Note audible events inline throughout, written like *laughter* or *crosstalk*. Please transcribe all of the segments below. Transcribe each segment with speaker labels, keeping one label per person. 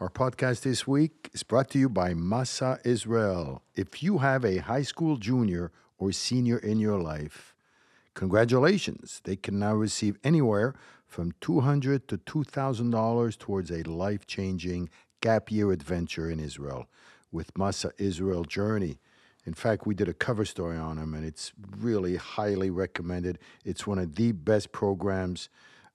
Speaker 1: Our podcast this week is brought to you by Masa Israel. If you have a high school junior or senior in your life, congratulations. They can now receive anywhere from 200 to $2,000 towards a life changing gap year adventure in Israel with Masa Israel Journey. In fact, we did a cover story on them, and it's really highly recommended. It's one of the best programs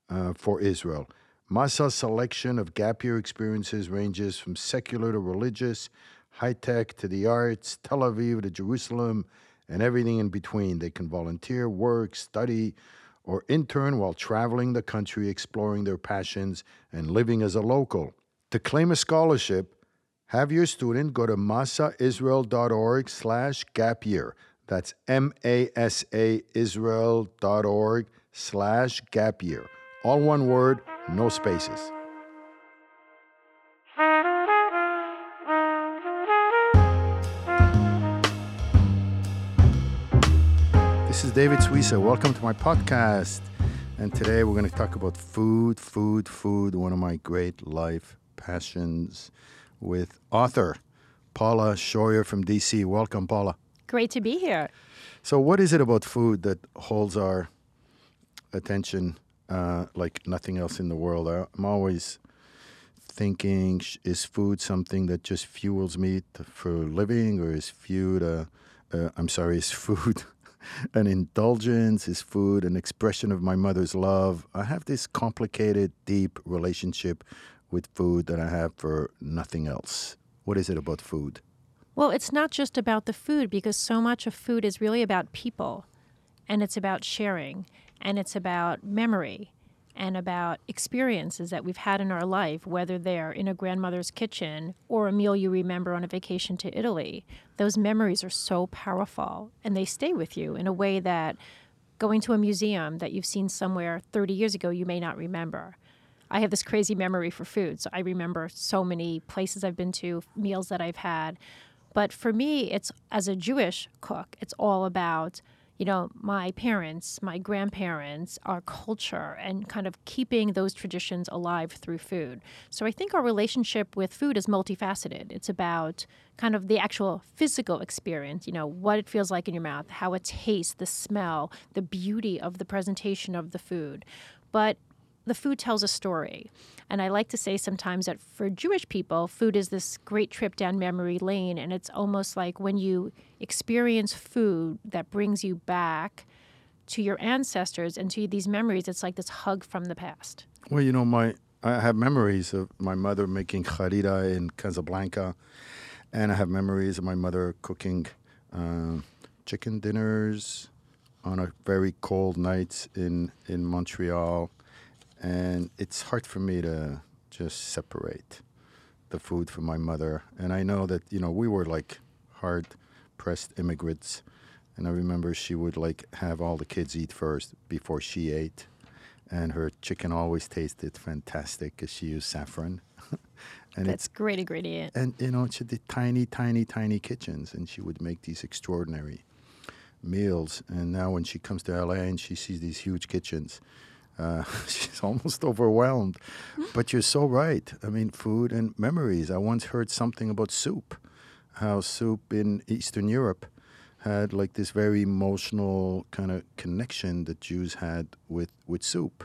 Speaker 1: uh, for Israel. Masa's selection of gap year experiences ranges from secular to religious, high tech to the arts, Tel Aviv to Jerusalem, and everything in between. They can volunteer, work, study, or intern while traveling the country, exploring their passions, and living as a local. To claim a scholarship, have your student go to masaisrael.org slash gap year. That's M-A-S-A Israel.org slash gap year. All one word, no spaces. This is David Suissa. Welcome to my podcast. And today we're going to talk about food, food, food, one of my great life passions, with author Paula Shoyer from DC. Welcome, Paula.
Speaker 2: Great to be here.
Speaker 1: So, what is it about food that holds our attention uh, like nothing else in the world? I, I'm always thinking is food something that just fuels me to, for living, or is food, uh, uh, I'm sorry, is food *laughs* an indulgence? Is food an expression of my mother's love? I have this complicated, deep relationship with food that I have for nothing else. What is it about food?
Speaker 2: Well, it's not just about the food because so much of food is really about people and it's about sharing and it's about memory and about experiences that we've had in our life, whether they're in a grandmother's kitchen or a meal you remember on a vacation to Italy. Those memories are so powerful and they stay with you in a way that going to a museum that you've seen somewhere 30 years ago you may not remember. I have this crazy memory for food. So I remember so many places I've been to, meals that I've had. But for me, it's as a Jewish cook, it's all about, you know, my parents, my grandparents, our culture, and kind of keeping those traditions alive through food. So I think our relationship with food is multifaceted. It's about kind of the actual physical experience, you know, what it feels like in your mouth, how it tastes, the smell, the beauty of the presentation of the food. But the food tells a story. And I like to say sometimes that for Jewish people, food is this great trip down memory lane. And it's almost like when you experience food that brings you back to your ancestors and to these memories, it's like this hug from the past.
Speaker 1: Well, you know, my I have memories of my mother making harira in Casablanca, and I have memories of my mother cooking uh, chicken dinners on a very cold night in in Montreal and it's hard for me to just separate the food from my mother. And I know that you know we were like hard pressed immigrants, and I remember she would like have all the kids eat first before she ate, and her chicken always tasted fantastic because she used saffron. *laughs*
Speaker 2: and That's it's great ingredient.
Speaker 1: And you know she did tiny, tiny, tiny kitchens, and she would make these extraordinary meals. And now when she comes to LA and she sees these huge kitchens uh, *laughs* she's almost overwhelmed. But you're so right. I mean, food and memories. I once heard something about soup, how soup in Eastern Europe had like this very emotional kind of connection that Jews had with, with soup.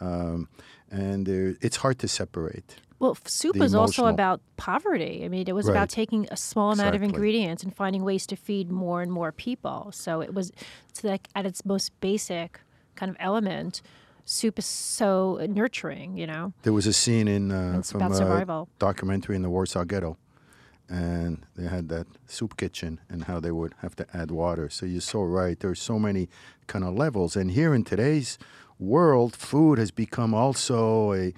Speaker 1: Um, and there, it's hard to separate.
Speaker 2: Well, soup was also about poverty. I mean, it was right. about taking a small amount exactly. of ingredients and finding ways to feed more and more people. So it was, it's like at its most basic kind of element, soup is so nurturing, you know.
Speaker 1: There was a scene in uh, from a documentary in the Warsaw Ghetto, and they had that soup kitchen and how they would have to add water. So you're so right. There's so many kind of levels, and here in today's world, food has become also a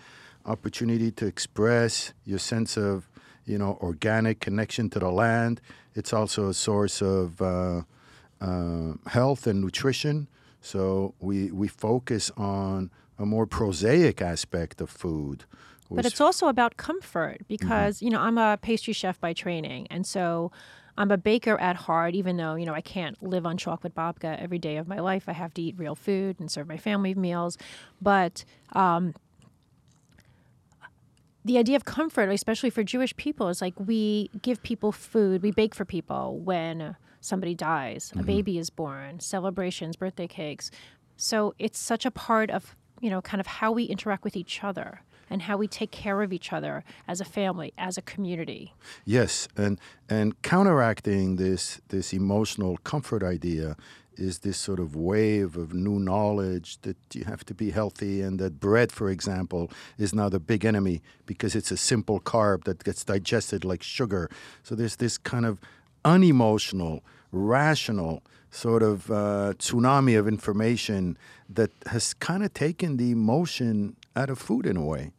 Speaker 1: opportunity to express your sense of you know organic connection to the land. It's also a source of uh, uh, health and nutrition. So we, we focus on a more prosaic aspect of food.
Speaker 2: But it's also about comfort because, mm-hmm. you know, I'm a pastry chef by training. And so I'm a baker at heart, even though, you know, I can't live on chocolate babka every day of my life. I have to eat real food and serve my family meals. But um, the idea of comfort, especially for Jewish people, is like we give people food, we bake for people when somebody dies, a mm-hmm. baby is born, celebrations, birthday cakes. So it's such a part of, you know, kind of how we interact with each other and how we take care of each other as a family, as a community.
Speaker 1: Yes, and and counteracting this this emotional comfort idea is this sort of wave of new knowledge that you have to be healthy and that bread, for example, is now the big enemy because it's a simple carb that gets digested like sugar. So there's this kind of unemotional, rational sort of uh, tsunami of information that has kind of taken the emotion out of food in a way.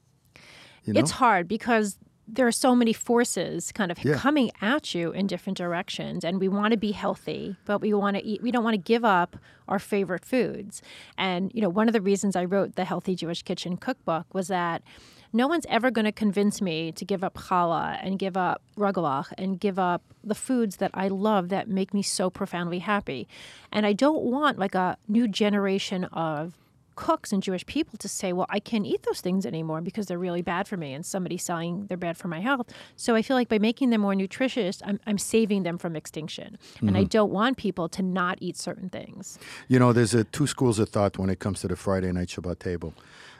Speaker 1: You know?
Speaker 2: It's hard because there are so many forces kind of
Speaker 1: Yeah.
Speaker 2: coming at you in different directions and we want to be healthy but we want to eat we don't want to give up our favorite foods and you know one of the reasons i wrote the healthy jewish kitchen cookbook was that no one's ever going to convince me to give up challah and give up rugelach and give up the foods that I love that make me so profoundly happy. And I don't want like a new generation of cooks and Jewish people to say, well, I can't eat those things anymore because they're really bad for me and somebody's saying they're bad for my health. So I feel like by making them more nutritious, I'm, I'm saving them from extinction. And I mm-hmm. don't want people to not eat certain things.
Speaker 1: You know, there's a two schools of thought when it comes to the Friday night Shabbat table.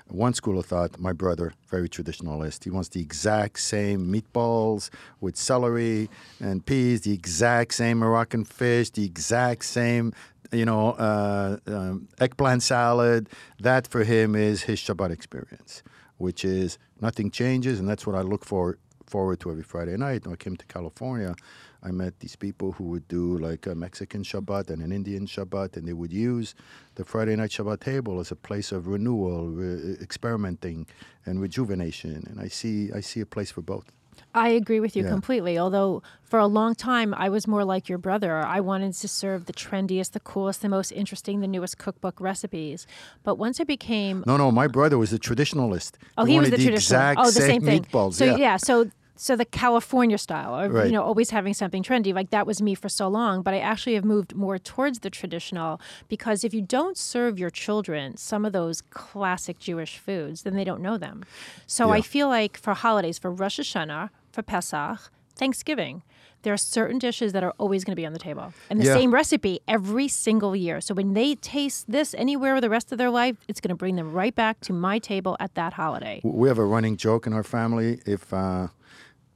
Speaker 1: One school of thought, my brother, very traditionalist, he wants the exact same meatballs with celery and peas, the exact same Moroccan fish, the exact same, you know, uh, um, eggplant salad. That for him is his Shabbat experience, which is nothing changes, and that's what I look for forward to every Friday night. When I came to California, I met these people who would do like a Mexican Shabbat and an Indian Shabbat, and they would use the Friday night Shabbat table as a place of renewal, re- experimenting, and rejuvenation. And I see, I see a place for both.
Speaker 2: I agree with you
Speaker 1: Yeah.
Speaker 2: completely. Although for a long time I was more like your brother. I wanted to serve the trendiest, the coolest, the most interesting, the newest cookbook recipes. But once I became
Speaker 1: No, no, my brother was a traditionalist.
Speaker 2: Oh, he was the,
Speaker 1: the
Speaker 2: traditional.
Speaker 1: exact
Speaker 2: oh, the
Speaker 1: same,
Speaker 2: same, thing.
Speaker 1: meatballs.
Speaker 2: So
Speaker 1: yeah.
Speaker 2: so so the California style of
Speaker 1: Right.
Speaker 2: you know always having something trendy like that was me for so long. But I actually have moved more towards the traditional because if you don't serve your children some of those classic Jewish foods, then they don't know them. So I feel like for holidays, for Rosh Hashanah, for Pesach, Thanksgiving. There are certain dishes that are always going to be on the table and the
Speaker 1: Yeah.
Speaker 2: same recipe every single year. So when they taste this anywhere the rest of their life, it's going to bring them right back to my table at that holiday.
Speaker 1: We have a running joke in our family. If uh,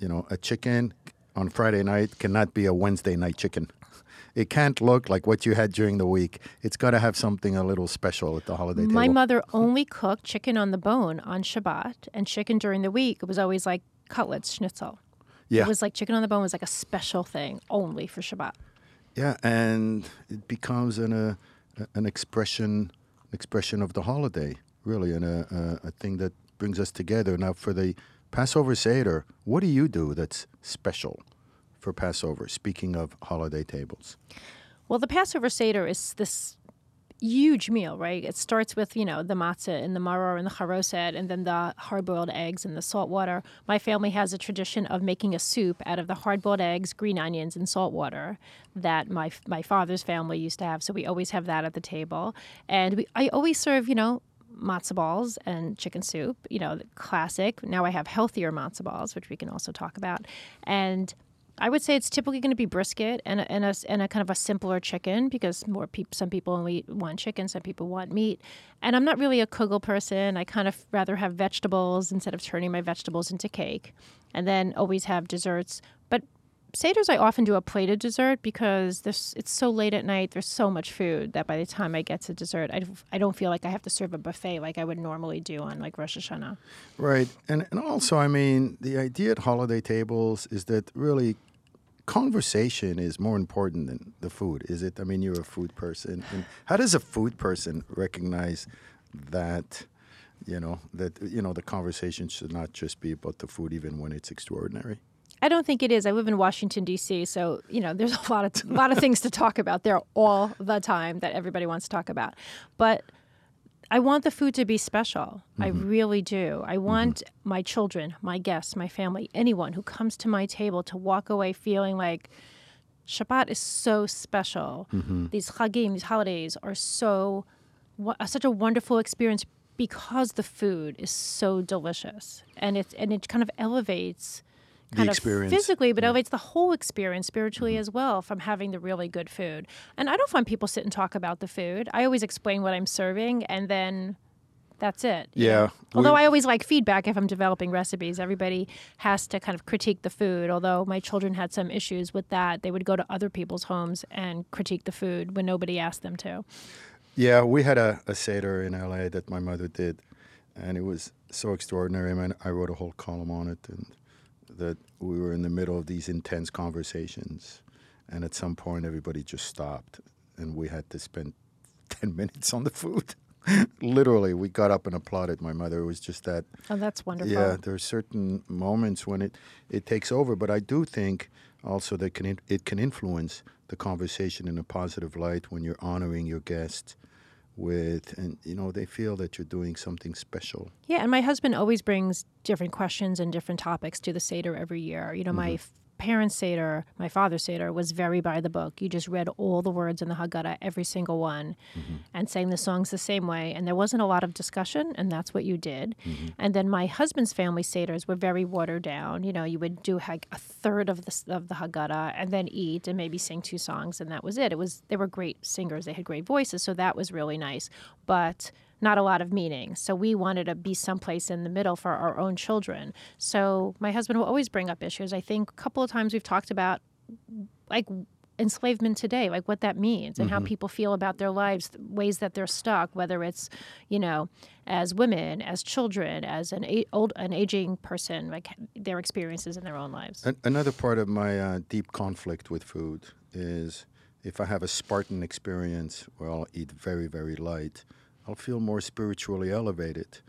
Speaker 1: you know a chicken on Friday night cannot be a Wednesday night chicken. It can't look like what you had during the week. It's got to have something a little special at the holiday
Speaker 2: My
Speaker 1: table.
Speaker 2: My mother only cooked chicken on the bone on Shabbat, and chicken during the week it was always like cutlets, schnitzel.
Speaker 1: yeah,
Speaker 2: It was like chicken on the bone was like a special thing only for Shabbat.
Speaker 1: yeah, and it becomes an uh, an expression expression of the holiday, really, and a, a, a thing that brings us together. Now, for the Passover Seder, what do you do that's special for Passover? Speaking of holiday tables.
Speaker 2: Well, the Passover Seder is this huge meal, right? It starts with, you know, the matzah and the maror and the charoset and then the hard-boiled eggs and the salt water. My family has a tradition of making a soup out of the hard-boiled eggs, green onions, and salt water that my my father's family used to have. So we always have that at the table. And we I always serve, you know, matzo balls and chicken soup, you know, the classic. Now I have healthier matzo balls, which we can also talk about. And I would say it's typically going to be brisket and a, and a, and a kind of a simpler chicken because more some people only want chicken, some people want meat. And I'm not really a kugel person. I kind of rather have vegetables instead of turning my vegetables into cake. And then always have desserts. But Seder's, I often do a plated dessert because this it's so late at night. There's so much food that by the time I get to dessert, I, I don't feel like I have to serve a buffet like I would normally do on like Rosh Hashanah.
Speaker 1: Right. And and also, I mean, the idea at holiday tables is that really conversation is more important than the food, is it? I mean, you're a food person. And how does a food person recognize that, you know, that you know, the conversation should not just be about the food even when it's extraordinary?
Speaker 2: I don't think it is. I live in Washington D.C., so you know there's *laughs* a lot of a lot of things to talk about there all the time that everybody wants to talk about. But I want the food to be special. I mm-hmm. really do. I mm-hmm. want my children, my guests, my family, anyone who comes to my table to walk away feeling like Shabbat is so special. Mm-hmm. These chagim, these holidays, are so wa- uh, such a wonderful experience because the food is so delicious and it's and it kind of elevates kind
Speaker 1: experience.
Speaker 2: of physically but elevates the whole experience spiritually
Speaker 1: Mm-hmm.
Speaker 2: as well from having the really good food. And i don't find people sit and talk about the food. I always explain what i'm serving and then that's it
Speaker 1: Yeah,
Speaker 2: although i always like feedback if i'm developing recipes. Everybody has to kind of critique the food. Although my children had some issues with that they would go to other people's homes and critique the food when nobody asked them to.
Speaker 1: Yeah, we had a, a Seder in LA that my mother did, and it was so extraordinary. I mean, I wrote a whole column on it, and that we were in the middle of these intense conversations, and at some point, everybody just stopped, and we had to spend *laughs* 10 minutes on the food. *laughs* Literally, we got up and applauded my mother. It was just that
Speaker 2: oh that's wonderful
Speaker 1: yeah, there are certain moments when it, it takes over, but I do think also that can it can influence the conversation in a positive light when you're honoring your guests with, and you know they feel that you're doing something special.
Speaker 2: Yeah, and my husband always brings different questions and different topics to the Seder every year. You know, my mm-hmm. f- parents' Seder, my father's Seder was very by the book. You just read all the words in the Haggadah, every single one, mm-hmm. and sang the songs the same way. And there wasn't a lot of discussion, and that's what you did. Mm-hmm. And then my husband's family Seders were very watered down. You know, you would do like a third of the, of the Haggadah and then eat and maybe sing two songs, and that was it. It was They were great singers, they had great voices, so that was really nice. But not a lot of meaning. So we wanted to be someplace in the middle for our own children. So my husband will always bring up issues. I think a couple of times we've talked about like enslavement today, like what that means and how people feel about their lives, ways that they're stuck, whether it's, you know, as women, as children, as an a- old an aging person, like their experiences in their own lives.
Speaker 1: An- another part of my uh, deep conflict with food is if I have a Spartan experience where I'll eat very, very light, I'll feel more spiritually elevated.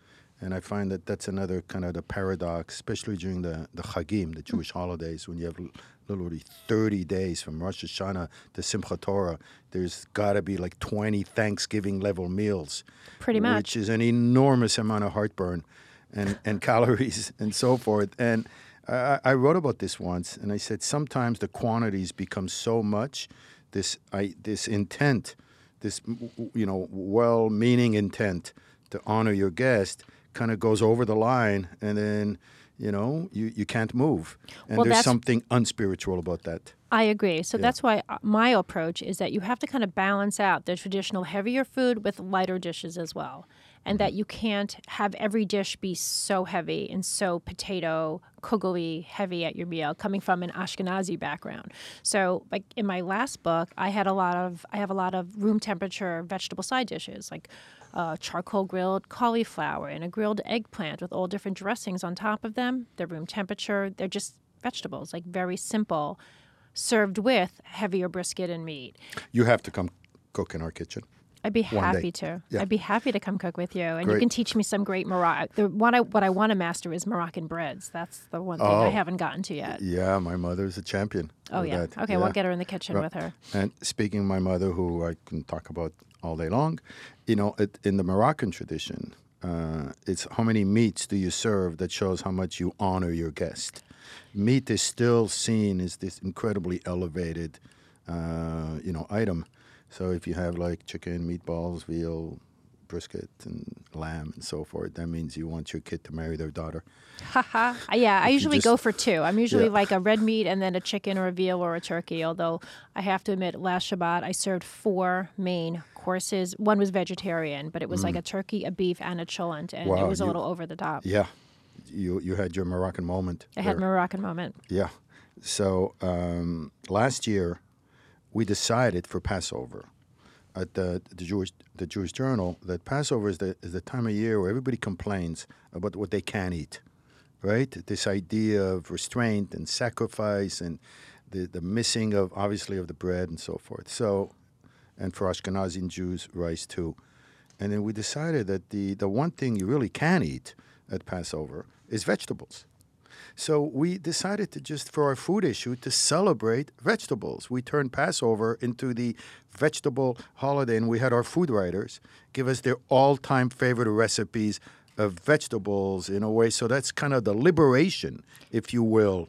Speaker 1: And I find that that's another kind of the paradox, especially during the, the Chagim, the Jewish holidays, when you have literally 30 days from Rosh Hashanah to Simchat Torah. There's got to be like 20 Thanksgiving level meals.
Speaker 2: Pretty much.
Speaker 1: Which is an enormous amount of heartburn and, and *laughs* calories and so forth. And I, I wrote about this once, and I said sometimes the quantities become so much, this I, this intent, this you know well-meaning intent to honor your guest, kind of goes over the line, and then you know you, you can't move, and
Speaker 2: Well,
Speaker 1: there's something unspiritual about that.
Speaker 2: I agree. So that's why uh, my approach is that you have to kind of balance out the traditional heavier food with lighter dishes as well. And that you can't have every dish be so heavy and so potato, kugly heavy at your meal, coming from an Ashkenazi background. So, like in my last book, I had a lot of I have a lot of room temperature vegetable side dishes, like uh, charcoal grilled cauliflower and a grilled eggplant with all different dressings on top of them. They're room temperature. They're just vegetables, like very simple served with heavier brisket and meat.
Speaker 1: You have to come cook in our kitchen.
Speaker 2: I'd be happy to.
Speaker 1: Yeah.
Speaker 2: I'd be happy to come cook with you, and
Speaker 1: Great.
Speaker 2: you can teach me some great Moroccan. The one I what I want to master is Moroccan breads. That's the one thing I
Speaker 1: Oh.
Speaker 2: haven't gotten to yet.
Speaker 1: Yeah, my mother's a champion.
Speaker 2: Oh yeah.
Speaker 1: that.
Speaker 2: Okay,
Speaker 1: Yeah.
Speaker 2: we'll get her in the kitchen
Speaker 1: Right.
Speaker 2: with her.
Speaker 1: And speaking of my mother, who I can talk about all day long, you know, it, in the Moroccan tradition, uh, it's how many meats do you serve that shows how much you honor your guest. Meat is still seen as this incredibly elevated, uh, you know, item. So if you have like chicken, meatballs, veal, brisket, and lamb, and so forth, that means you want your kid to marry their daughter.
Speaker 2: Haha. Uh, yeah, I usually
Speaker 1: just-
Speaker 2: go for two. I'm usually
Speaker 1: Yeah.
Speaker 2: like a red meat and then a chicken or a veal or a turkey. Although I have to admit, last Shabbat I served four main courses. One was vegetarian, but it was like a turkey, a beef, and a cholent, and it
Speaker 1: Mm.
Speaker 2: Was a
Speaker 1: you-
Speaker 2: little over the top.
Speaker 1: Yeah, you you had your Moroccan moment.
Speaker 2: I had
Speaker 1: there.
Speaker 2: a Moroccan moment.
Speaker 1: Yeah. So um, last year, we decided for Passover at the, the Jewish the Jewish Journal that Passover is the is the time of year where everybody complains about what they can't eat, right? This idea of restraint and sacrifice and the the missing of obviously of the bread and so forth. So, and for Ashkenazi Jews, rice too. And then we decided that the the one thing you really can eat at Passover is vegetables. So we decided to just, for our food issue, to celebrate vegetables. We turned Passover into the vegetable holiday, and we had our food writers give us their all-time favorite recipes of vegetables in a way. So that's kind of the liberation, if you will.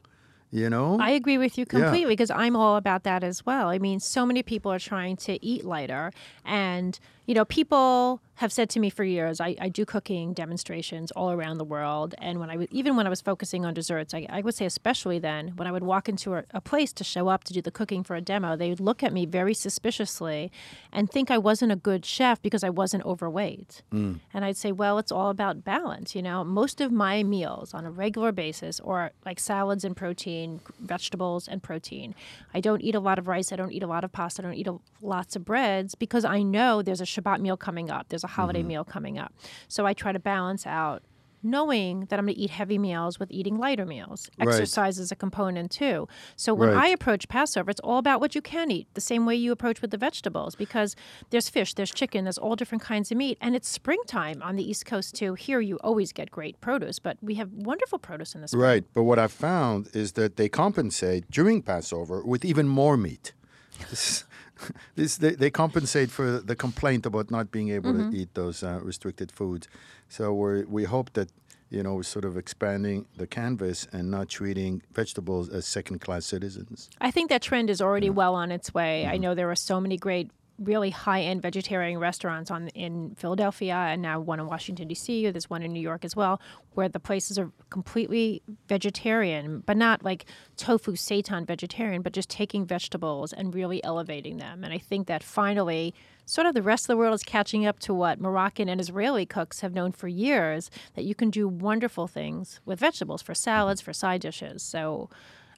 Speaker 1: You know,
Speaker 2: I agree with you
Speaker 1: Yeah.
Speaker 2: completely because I'm all about that as well. I mean, so many people are trying to eat lighter, and you know, people have said to me for years, I, I do cooking demonstrations all around the world, and when I w- even when I was focusing on desserts, I, I would say especially then when I would walk into a, a place to show up to do the cooking for a demo, they would look at me very suspiciously and think I wasn't a good chef because I wasn't overweight. Mm. And I'd say, well, it's all about balance. You know, most of my meals on a regular basis, or like salads and protein, vegetables and protein. I don't eat a lot of rice. I don't eat a lot of pasta. I don't eat a, lots of breads because I know there's a Shabbat meal coming up. There's a holiday mm-hmm. meal coming up. So I try to balance out knowing that I'm going to eat heavy meals with eating lighter meals.
Speaker 1: Right.
Speaker 2: Exercise is a component too. So when
Speaker 1: Right.
Speaker 2: I approach Passover, it's all about what you can eat, the same way you approach with the vegetables, because there's fish, there's chicken, there's all different kinds of meat, and it's springtime on the East Coast too. Here you always get great produce, but we have wonderful produce in this.
Speaker 1: Right. But what I've found is that they compensate during Passover with even more meat. *laughs* *laughs* This, they, they compensate for the complaint about not being able
Speaker 2: Mm-hmm.
Speaker 1: to eat those uh, restricted foods. So we we hope that you know we're sort of expanding the canvas and not treating vegetables as second class citizens.
Speaker 2: I think that trend is already well on its way. I know there are so many great, really high-end vegetarian restaurants on in Philadelphia, and now one in Washington D.C. There's one in New York as well, where the places are completely vegetarian, but not like tofu seitan vegetarian, but just taking vegetables and really elevating them. And I think that finally. Sort of the rest of the world is catching up to what Moroccan and Israeli cooks have known for years that you can do wonderful things with vegetables for salads, for side dishes. So,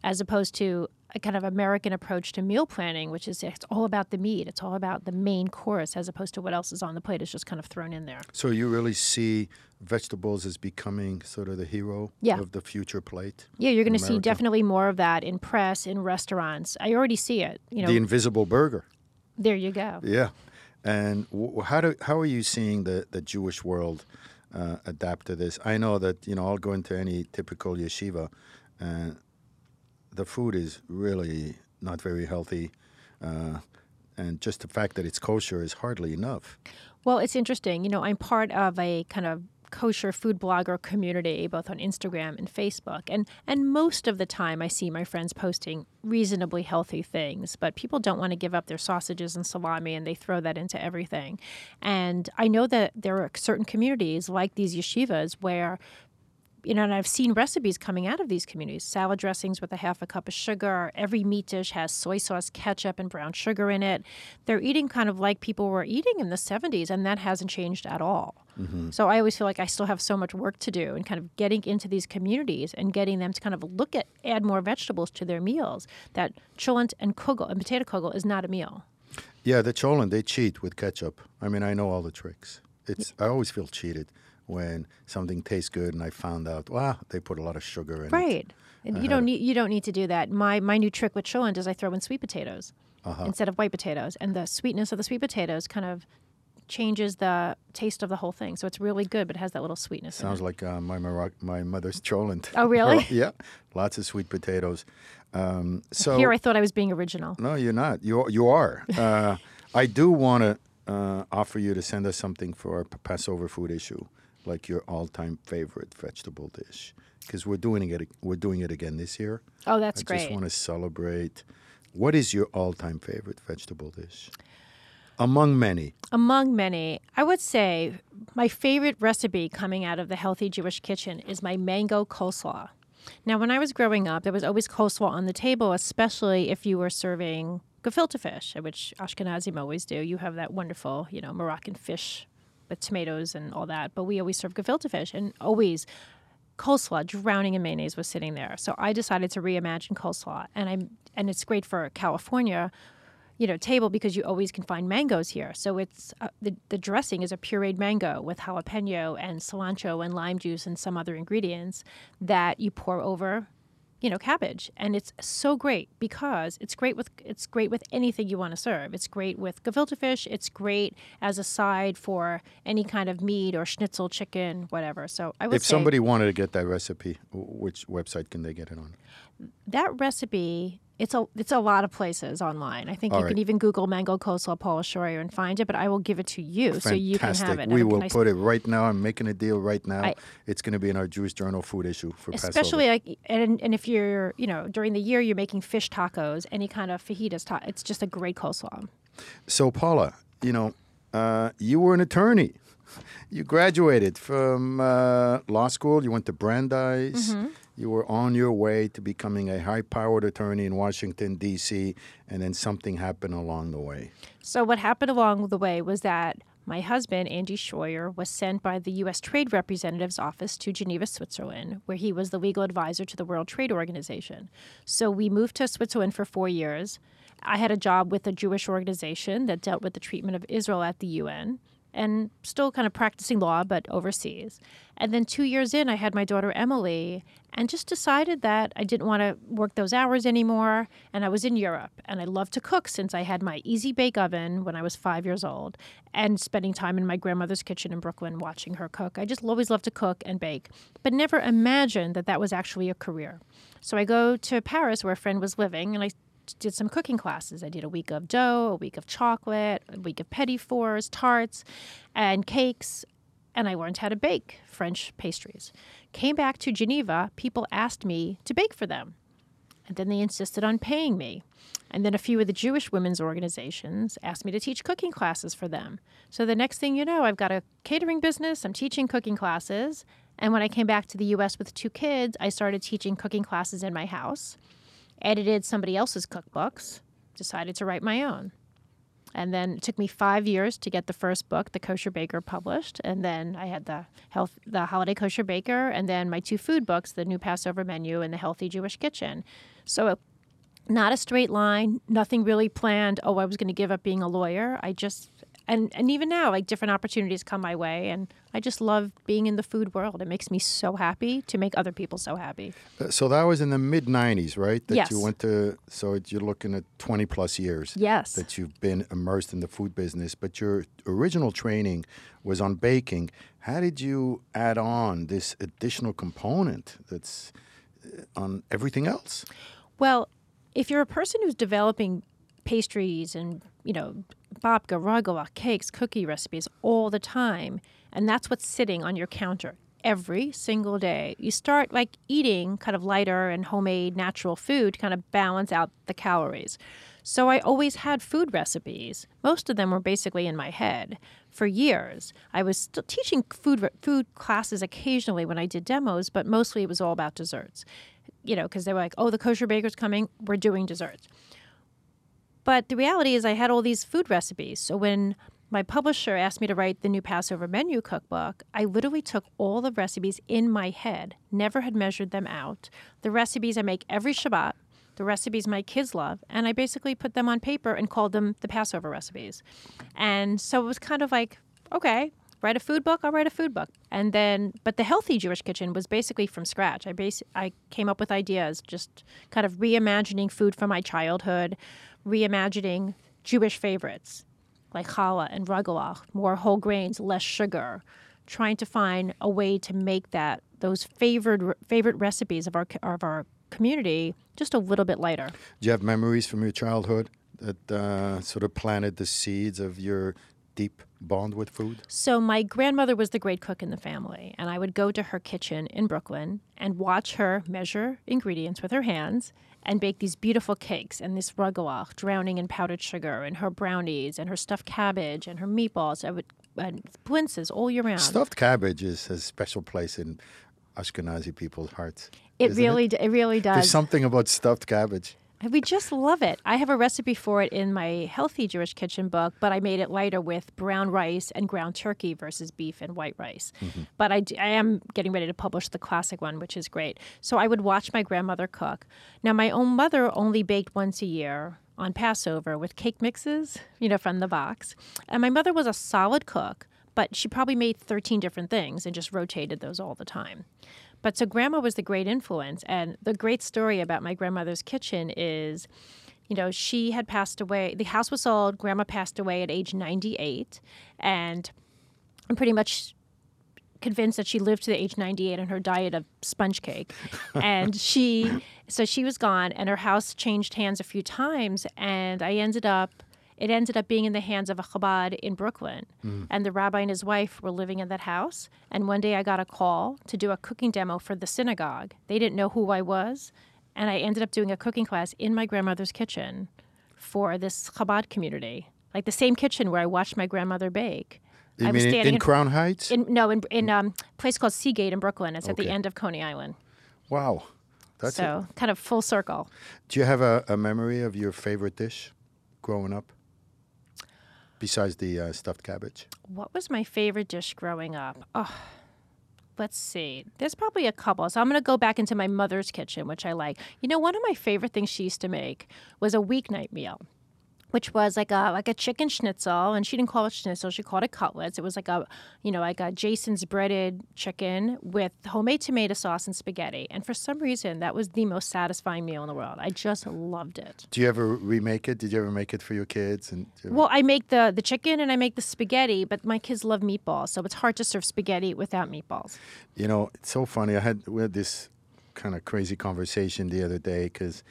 Speaker 2: as opposed to a kind of American approach to meal planning, which is it's all about the meat, it's all about the main course, as opposed to what else is on the plate is just kind of thrown in there.
Speaker 1: So you really see vegetables as becoming sort of the hero
Speaker 2: Yeah.
Speaker 1: of the future plate.
Speaker 2: Yeah, you're going to see definitely more of that in press, in restaurants. I already see it. You know,
Speaker 1: The invisible burger.
Speaker 2: there you go.
Speaker 1: Yeah, and w- how do how are you seeing the the Jewish world uh, adapt to this? I know that you know I'll go into any typical yeshiva, and the food is really not very healthy, uh, and just the fact that it's kosher is hardly enough.
Speaker 2: Well, it's interesting. You know, I'm part of a kind of kosher food blogger community, both on Instagram and Facebook. And and most of the time I see my friends posting reasonably healthy things, but people don't want to give up their sausages and salami and they throw that into everything. And I know that there are certain communities like these yeshivas where you know, and I've seen recipes coming out of these communities. Salad dressings with a half a cup of sugar. Every meat dish has soy sauce, ketchup, and brown sugar in it. They're eating kind of like people were eating in the 70s, and that hasn't changed at all. Mm-hmm. So I always feel like I still have so much work to do in kind of getting into these communities and getting them to kind of look at, add more vegetables to their meals. That cholent and kugel, and potato kugel is not a meal.
Speaker 1: Yeah, the Cholent they cheat with ketchup. I mean, I know all the tricks. It's I always feel cheated when something tastes good and I found out, wow, they put a lot of sugar in it.
Speaker 2: Right. And you don't need you don't need to do that. My my new trick with cholent is I throw in sweet potatoes
Speaker 1: Uh-huh.
Speaker 2: instead of white potatoes, and the sweetness of the sweet potatoes kind of changes the taste of the whole thing. So it's really good, but it has that little sweetness. in
Speaker 1: Sounds like uh, my my mother's cholent.
Speaker 2: Oh, *laughs* really? *laughs*
Speaker 1: yeah, lots of sweet potatoes. Um, so
Speaker 2: Here I thought I was being original.
Speaker 1: no, you're not. You you are. Uh, *laughs* I do want to uh, offer you to send us something for our Passover food issue, like your all-time favorite vegetable dish, because we're doing it. We're doing it again this year.
Speaker 2: Oh, that's
Speaker 1: I
Speaker 2: great.
Speaker 1: I just want to celebrate. What is your all-time favorite vegetable dish? Among many.
Speaker 2: Among many, I would say my favorite recipe coming out of the Healthy Jewish Kitchen is my mango coleslaw. Now, when I was growing up, there was always coleslaw on the table, especially if you were serving gefilte fish, which Ashkenazim always do. You have that wonderful, you know, Moroccan fish with tomatoes and all that, but we always serve gefilte fish, and always coleslaw drowning in mayonnaise was sitting there. So I decided to reimagine coleslaw, and I'm and it's great for California, you know, table because you always can find mangoes here. So it's uh, the the dressing is a pureed mango with jalapeno and cilantro and lime juice and some other ingredients that you pour over. You know, cabbage, and it's so great because it's great with it's great with anything you want to serve. It's great with gefilte fish. It's great as a side for any kind of meat or schnitzel, chicken, whatever. So I would
Speaker 1: If
Speaker 2: say
Speaker 1: somebody wanted to get that recipe, which website can they get it on?
Speaker 2: that recipe it's a it's a lot of places online. I think
Speaker 1: All
Speaker 2: you
Speaker 1: right.
Speaker 2: can even Google mango coleslaw Paula Shoyer and find it, but I will give it to you so you can have it.
Speaker 1: We will
Speaker 2: I-
Speaker 1: put it right now. I'm making a deal right now.
Speaker 2: I-
Speaker 1: it's going to be in our Jewish Journal food issue for Passover.
Speaker 2: especially like and and if you're you know during the year you're making fish tacos, any kind of fajitas, ta- it's just a great coleslaw.
Speaker 1: So, Paula, you know, uh, you were an attorney You graduated from uh, law school. You went to Brandeis.
Speaker 2: Mm-hmm.
Speaker 1: You were on your way to becoming a high-powered attorney in Washington D.C., and then something happened along the way.
Speaker 2: So, what happened along the way was that my husband, Andy Shoyer, was sent by the U.S. Trade Representative's office to Geneva, Switzerland, where he was the legal advisor to the World Trade Organization. So, we moved to Switzerland for four years. I had a job with a Jewish organization that dealt with the treatment of Israel at the UN and still kind of practicing law, but overseas. And then two years in, I had my daughter Emily and just decided that I didn't want to work those hours anymore. And I was in Europe and I loved to cook since I had my easy bake oven when I was five years old and spending time in my grandmother's kitchen in Brooklyn watching her cook. I just always loved to cook and bake, but never imagined that that was actually a career. So I go to Paris where a friend was living and I did some cooking classes. I did a week of dough, a week of chocolate, a week of petit fours, tarts, and cakes, and I learned how to bake French pastries. Came back to Geneva, people asked me to bake for them. And then they insisted on paying me. And then a few of the Jewish women's organizations asked me to teach cooking classes for them. So the next thing you know, I've got a catering business, I'm teaching cooking classes. And when I came back to the US with two kids, I started teaching cooking classes in my house edited somebody else's cookbooks, decided to write my own. And then it took me five years to get the first book, The Kosher Baker, published. And then I had the health, the Holiday Kosher Baker, and then my two food books, The New Passover Menu and The Healthy Jewish Kitchen. So, not a straight line, nothing really planned. Oh, I was going to give up being a lawyer. I just and and even now like different opportunities come my way and i just love being in the food world it makes me so happy to make other people so happy
Speaker 1: Uh, So that was in the mid '90s, right? That
Speaker 2: Yes.
Speaker 1: you went to. So you're looking at 20 plus years.
Speaker 2: yes
Speaker 1: That you've been immersed in the food business, but your original training was on baking. How did you add on this additional component that's uh, on everything else?
Speaker 2: Well, if you're a person who's developing pastries and, you know, babka, ragala, cakes, cookie recipes all the time, and that's what's sitting on your counter every single day, you start like eating kind of lighter and homemade natural food to kind of balance out the calories. So I always had food recipes. Most of them were basically in my head for years. I was still teaching food food classes occasionally when I did demos, but mostly it was all about desserts. You know, because they were like, "Oh, the kosher baker's coming. We're doing desserts." But the reality is, I had all these food recipes. So when my publisher asked me to write the new Passover menu cookbook, I literally took all the recipes in my head, never had measured them out. The recipes I make every Shabbat, the recipes my kids love, and I basically put them on paper and called them the Passover recipes. And so it was kind of like, okay, write a food book, I'll write a food book. And then, but the healthy Jewish kitchen was basically from scratch. I base, I came up with ideas, just kind of reimagining food from my childhood, reimagining Jewish favorites like challah and rugelach, more whole grains, less sugar, trying to find a way to make that those favored favorite recipes of our of our community just a little bit lighter.
Speaker 1: Do you have memories from your childhood that uh, sort of planted the seeds of your deep bond with food?
Speaker 2: So my grandmother was the great cook in the family, and I would go to her kitchen in Brooklyn and watch her measure ingredients with her hands and bake these beautiful cakes and this rugelach drowning in powdered sugar and her brownies and her stuffed cabbage and her meatballs. I would and blintzes all year round.
Speaker 1: Stuffed cabbage is a special place in Ashkenazi people's hearts.
Speaker 2: it really, d it really does.
Speaker 1: There's something about stuffed cabbage.
Speaker 2: We just love it. I have a recipe for it in my Healthy Jewish Kitchen book, but I made it lighter with brown rice and ground turkey versus beef and white rice. Mm-hmm. But I, d- I am getting ready to publish the classic one, which is great. So I would watch my grandmother cook. Now, my own mother only baked once a year on Passover with cake mixes, you know, from the box. And my mother was a solid cook, but she probably made 13 different things and just rotated those all the time. But so grandma was the great influence. And the great story about my grandmother's kitchen is, you know, she had passed away. The house was sold. Grandma passed away at age 98. And I'm pretty much convinced that she lived to the age 98 on her diet of sponge cake. *laughs* and she, so she was gone and her house changed hands a few times. And I ended up, it ended up being in the hands of a Chabad in Brooklyn. And the rabbi and his wife were living in that house. And one day I got a call to do a cooking demo for the synagogue. They didn't know who I was. And I ended up doing a cooking class in my grandmother's kitchen for this Chabad community. Like the same kitchen where I watched my grandmother bake.
Speaker 1: You
Speaker 2: I was
Speaker 1: mean in,
Speaker 2: standing
Speaker 1: in Crown Heights?
Speaker 2: in no in in um, a place called Sea Gate in Brooklyn. It's at the end of Coney Island.
Speaker 1: wow. That's
Speaker 2: so kind of full circle.
Speaker 1: Do you have a, a memory of your favorite dish growing up? Besides the uh, stuffed cabbage?
Speaker 2: What was my favorite dish growing up? Oh, let's see. There's probably a couple. So I'm going to go back into my mother's kitchen, which I like. You know, one of my favorite things she used to make was a weeknight meal. Which was like a like a chicken schnitzel, and she didn't call it schnitzel; she called it cutlets. It was like a, you know, like a Jason's breaded chicken with homemade tomato sauce and spaghetti. And for some reason, that was the most satisfying meal in the world. I just loved it.
Speaker 1: Do you ever remake it? Did you ever make it for your kids? And ever-
Speaker 2: Well, I make the the chicken and I make the spaghetti, but my kids love meatballs, so it's hard to serve spaghetti without meatballs.
Speaker 1: You know, it's so funny. I had we had this kind of crazy conversation the other day because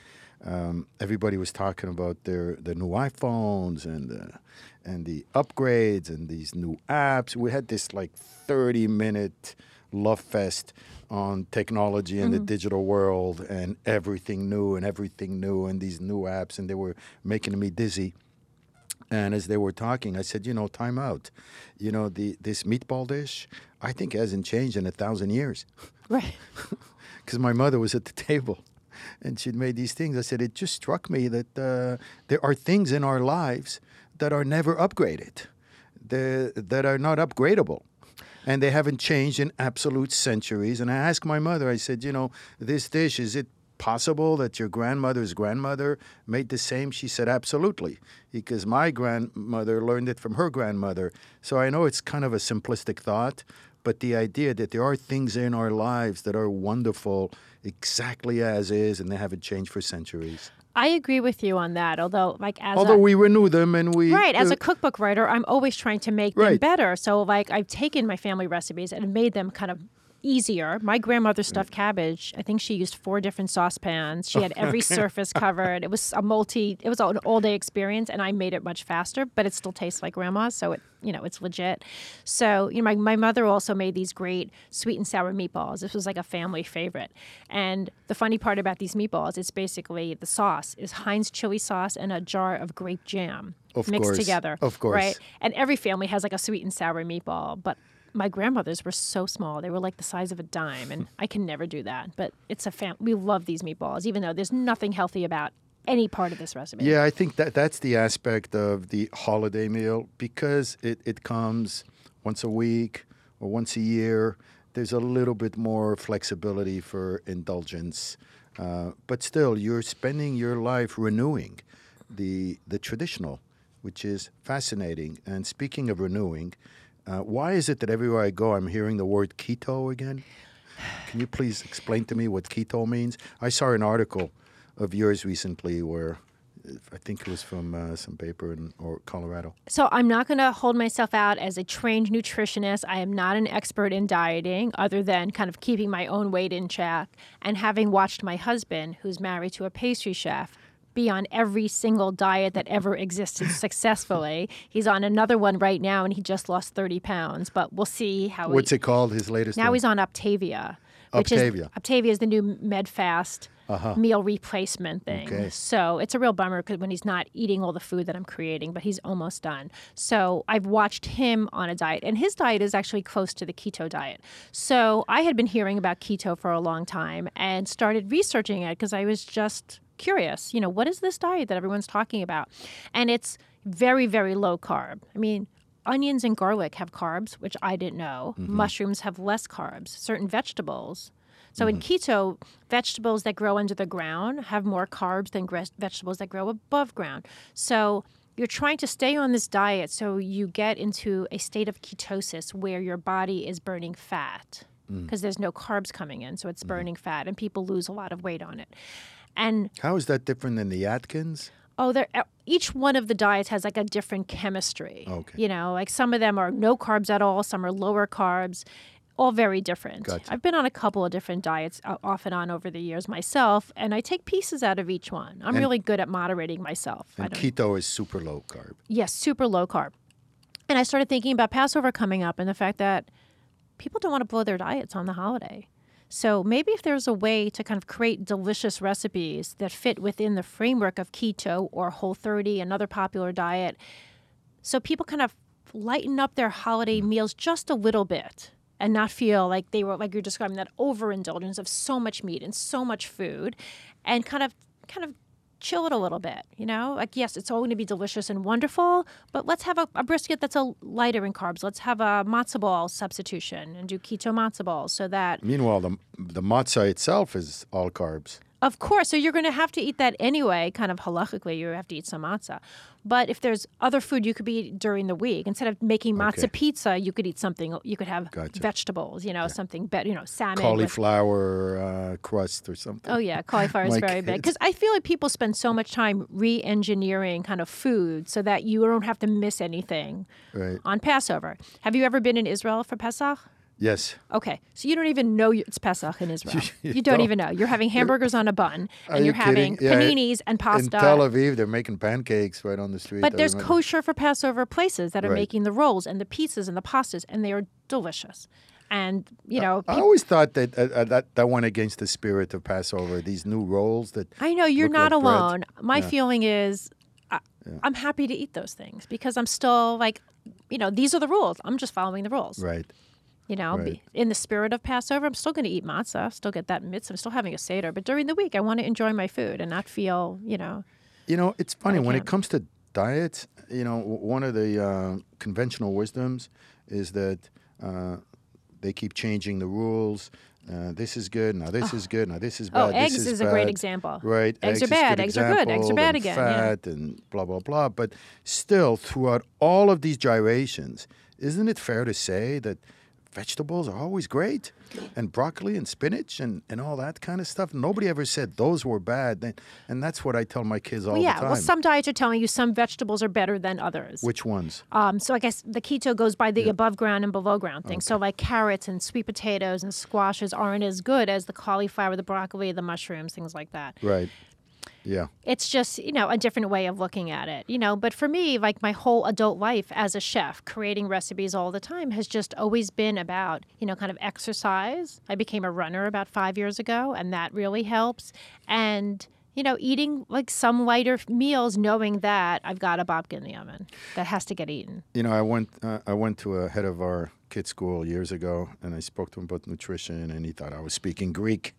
Speaker 1: um, everybody was talking about their the new iPhones and the, and the upgrades and these new apps. We had this like thirty minute love fest on technology and the digital world and everything new and everything new and these new apps and they were making me dizzy. And as they were talking, I said, you know, time out. You know, the this meatball dish, I think hasn't changed in a thousand years.
Speaker 2: Right. *laughs*
Speaker 1: Because my mother was at the table and she'd made these things. I said, it just struck me that uh, there are things in our lives that are never upgraded, that are not upgradable. And they haven't changed in absolute centuries. And I asked my mother, I said, you know, this dish, is it possible that your grandmother's grandmother made the same? She said, absolutely, because my grandmother learned it from her grandmother. So I know it's kind of a simplistic thought, but the idea that there are things in our lives that are wonderful exactly as is and they haven't changed for centuries.
Speaker 2: I agree with you on that. Although, like as
Speaker 1: Although
Speaker 2: a,
Speaker 1: we renew them and we.
Speaker 2: right as
Speaker 1: uh,
Speaker 2: a cookbook writer, I'm always trying to make them better. So, like I've taken my family recipes and made them kind of easier. My grandmother's mm. stuffed cabbage, I think she used four different saucepans. She had *laughs* every surface covered. It was a multi. It was an all day experience, and I made it much faster, but it still tastes like grandma's. So it, you know, it's legit. So you know, my my mother also made these great sweet and sour meatballs. This was like a family favorite. And the funny part about these meatballs, it's basically the sauce is Heinz chili sauce and a jar of grape jam
Speaker 1: Of
Speaker 2: mixed
Speaker 1: course.
Speaker 2: together.
Speaker 1: Of course.
Speaker 2: right? And every family has like a sweet and sour meatball, but my grandmothers were so small; they were like the size of a dime, and *laughs* I can never do that. But it's a fam. We love these meatballs, even though there's nothing healthy about any part of this recipe.
Speaker 1: Yeah, I think that that's the aspect of the holiday meal because it, it comes once a week or once a year. There's a little bit more flexibility for indulgence, uh, but still, you're spending your life renewing the the traditional, which is fascinating. And speaking of renewing, uh, why is it that everywhere I go, I'm hearing the word keto again? Can you please explain to me what keto means? I saw an article of yours recently where uh, I think it was from uh, some paper in or Colorado.
Speaker 2: So I'm not going to hold myself out as a trained nutritionist. I am not an expert in dieting, other than kind of keeping my own weight in check. And having watched my husband, who's married to a pastry chef, be on every single diet that ever existed successfully. He's on another one right now, and he just lost 30 pounds. But we'll see how.
Speaker 1: What's
Speaker 2: he,
Speaker 1: it called? His latest.
Speaker 2: now
Speaker 1: one?
Speaker 2: he's on Optavia. Which
Speaker 1: Optavia.
Speaker 2: Is, Optavia is the new Medifast uh-huh. meal replacement thing.
Speaker 1: Okay.
Speaker 2: So it's a real bummer because when he's not eating all the food that I'm creating, but he's almost done. So I've watched him on a diet, and his diet is actually close to the keto diet. So I had been hearing about keto for a long time and started researching it because I was just curious. You know, what is this diet that everyone's talking about? And it's very, very low carb. I mean, onions and garlic have carbs, which I didn't know. Mm-hmm. Mushrooms have less carbs. Certain vegetables. So in mm-hmm. keto, vegetables that grow under the ground have more carbs than vegetables that grow above ground. So you're trying to stay on this diet so you get into a state of ketosis where your body is burning fat mm. because there's no carbs coming in, so it's mm-hmm. burning fat, and people lose a lot of weight on it. And
Speaker 1: How is that different than the Atkins?
Speaker 2: Oh, there. Each one of the diets has like a different chemistry.
Speaker 1: Okay.
Speaker 2: You know, like some of them are no carbs at all. Some are lower carbs. All very different.
Speaker 1: Gotcha.
Speaker 2: I've been on a couple of different diets uh, off and on over the years myself, and I take pieces out of each one. I'm
Speaker 1: And-
Speaker 2: really good at moderating myself.
Speaker 1: And keto is super low carb.
Speaker 2: yes, super low carb. And I started thinking about Passover coming up and the fact that people don't want to blow their diets on the holiday. So maybe if there's a way to kind of create delicious recipes that fit within the framework of keto or Whole 30, another popular diet, so people kind of lighten up their holiday meals just a little bit and not feel like they were like you're describing that overindulgence of so much meat and so much food and kind of kind of chill it a little bit you know like yes it's all going to be delicious and wonderful but let's have a, a brisket that's a lighter in carbs let's have a matzo ball substitution and do keto matzo balls so that
Speaker 1: Meanwhile, the the matzah itself is all carbs.
Speaker 2: Of course, so you're going to have to eat that anyway, kind of halachically, you have to eat some matzah. But if there's other food you could eat during the week, instead of making matzah
Speaker 1: Okay.
Speaker 2: pizza, you could eat something, you could have
Speaker 1: Gotcha.
Speaker 2: vegetables, you know, something better, you know, salmon. with-
Speaker 1: Cauliflower uh, crust or something.
Speaker 2: Oh yeah, cauliflower is very big because I feel like people spend so much time re-engineering kind of food so that you don't have to miss anything
Speaker 1: Right.
Speaker 2: on Passover. Have you ever been in Israel for Pesach?
Speaker 1: Yes.
Speaker 2: Okay, so you don't even know you- it's Pesach in Israel. *laughs*
Speaker 1: You
Speaker 2: you don't
Speaker 1: don't.
Speaker 2: even know. You're having hamburgers on a bun, and
Speaker 1: you
Speaker 2: you're having
Speaker 1: kidding? Yeah,
Speaker 2: paninis and pasta. In.
Speaker 1: Tel Aviv, they're making pancakes right on the street.
Speaker 2: But there's
Speaker 1: remember.
Speaker 2: kosher for Passover places that are
Speaker 1: Right.
Speaker 2: making the rolls and the pizzas and the pastas, and they are delicious. And you know,
Speaker 1: I
Speaker 2: peop-
Speaker 1: always thought that uh, uh, that that went against the spirit of Passover. These new rolls that
Speaker 2: I know you're not
Speaker 1: like bread.
Speaker 2: alone. My feeling is, I, I'm happy to eat those things because I'm still like, you know, these are the rules. I'm just following the rules.
Speaker 1: right.
Speaker 2: You know,
Speaker 1: Right.
Speaker 2: in the spirit of Passover, I'm still going to eat matzah, still get that mitzvah, I'm still having a seder. But during the week, I want to enjoy my food and not feel, you know,
Speaker 1: You know, it's funny when it comes to diets. You know, one of the uh, conventional wisdoms is that uh, they keep changing the rules. Uh, this is good. Now this is good. Now this is
Speaker 2: Oh,
Speaker 1: bad. this
Speaker 2: eggs
Speaker 1: is,
Speaker 2: is a great example.
Speaker 1: Right.
Speaker 2: Eggs are bad, eggs are good, eggs are bad again, yeah.
Speaker 1: Fat and blah blah blah. But still, throughout all of these gyrations, isn't it fair to say that vegetables are always great, and broccoli and spinach and, and all that kind of stuff? Nobody ever said those were bad, and- and that's what I tell my kids all
Speaker 2: well,
Speaker 1: the time. yeah.
Speaker 2: Well, some diets are telling you some vegetables are better than others.
Speaker 1: Which ones?
Speaker 2: Um, so I guess the keto goes by the above ground and below ground thing. So like carrots and sweet potatoes and squashes aren't as good as the cauliflower, the broccoli, the mushrooms, things like that.
Speaker 1: Right. Yeah.
Speaker 2: It's just, you know, a different way of looking at it, you know. But for me, like my whole adult life as a chef, creating recipes all the time has just always been about, you know, kind of exercise. I became a runner about five years ago, and that really helps. And, you know, eating like some lighter meals, knowing that I've got a babka in the oven that has to get eaten.
Speaker 1: You know, I went uh, I went to a head of our kids' school years ago, and I spoke to him about nutrition, and he thought I was speaking Greek.